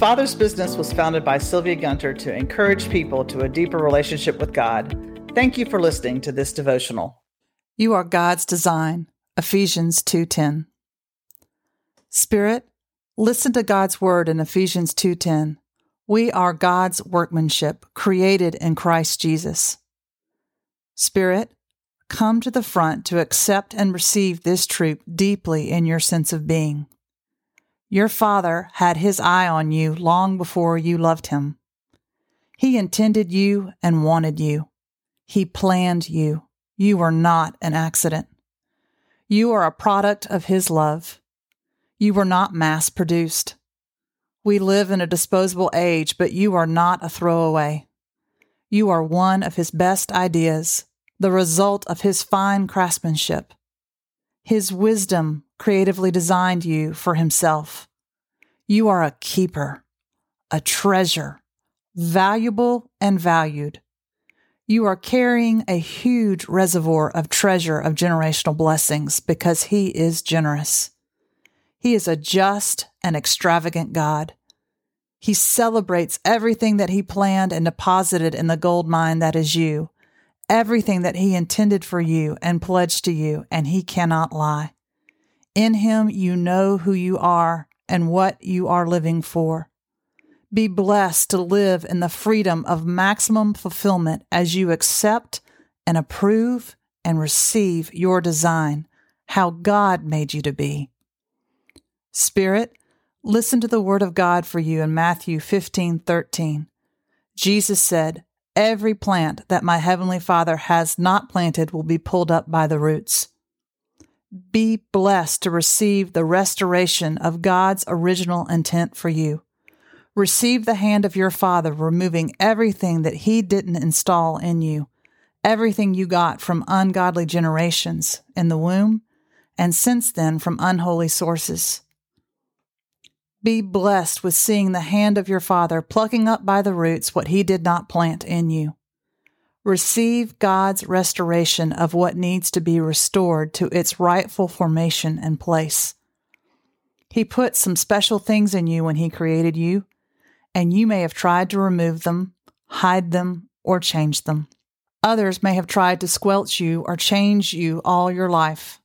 Father's Business was founded by Sylvia Gunter to encourage people to a deeper relationship with God. Thank you for listening to this devotional. You are God's design. Ephesians 2:10. Spirit, listen to God's word in Ephesians 2:10. We are God's workmanship, created in Christ Jesus. Spirit, come to the front to accept and receive this truth deeply in your sense of being. Your Father had His eye on you long before you loved Him. He intended you and wanted you. He planned you. You are not an accident. You are a product of His love. You were not mass produced. We live in a disposable age, but you are not a throwaway. You are one of His best ideas, the result of His fine craftsmanship. His wisdom creatively designed you for Himself. You are a keeper, a treasure, valuable and valued. You are carrying a huge reservoir of treasure of generational blessings because He is generous. He is a just and extravagant God. He celebrates everything that He planned and deposited in the gold mine that is you, everything that He intended for you and pledged to you, and He cannot lie. In Him, you know who you are and what you are living for. Be blessed to live in the freedom of maximum fulfillment as you accept and approve and receive your design, how God made you to be. Spirit, listen to the word of God for you in Matthew 15 13. Jesus said, Every plant that my heavenly Father has not planted will be pulled up by the roots. Be blessed to receive the restoration of God's original intent for you. Receive the hand of your Father, removing everything that He didn't install in you, everything you got from ungodly generations in the womb, and since then from unholy sources. Be blessed with seeing the hand of your Father plucking up by the roots what He did not plant in you. Receive God's restoration of what needs to be restored to its rightful formation and place. He put some special things in you when He created you and you may have tried to remove them, hide them, or change them. Others may have tried to squelch you or change you all your life.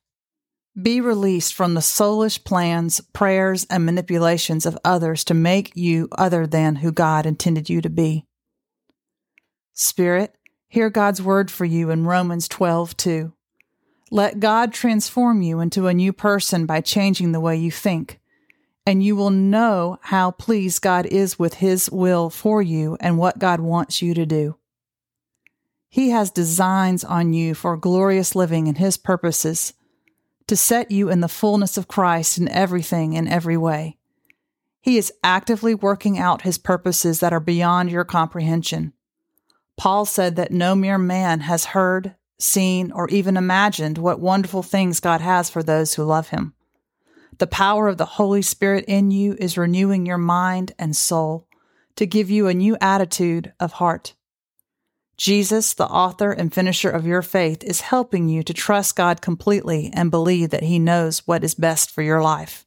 Be released from the soulish plans, prayers, and manipulations of others to make you other than who God intended you to be. Spirit, hear God's word for you in Romans 12 2. Let God transform you into a new person by changing the way you think and you will know how pleased God is with His will for you and what God wants you to do. He has designs on you for glorious living and His purposes to set you in the fullness of Christ in everything in every way. He is actively working out His purposes that are beyond your comprehension. Paul said that no mere man has heard, seen, or even imagined what wonderful things God has for those who love Him. The power of the Holy Spirit in you is renewing your mind and soul to give you a new attitude of heart. Jesus, the author and finisher of your faith, is helping you to trust God completely and believe that He knows what is best for your life.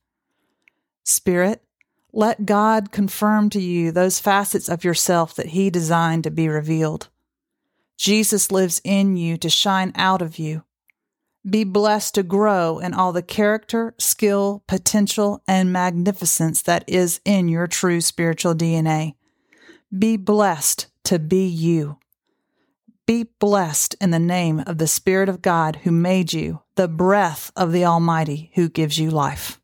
Spirit, let God confirm to you those facets of yourself that He designed to be revealed. Jesus lives in you to shine out of you be blessed to grow in all the character, skill, potential, and magnificence that is in your true spiritual DNA. Be blessed to be you. Be blessed in the name of the Spirit of God who made you, the breath of the Almighty who gives you life.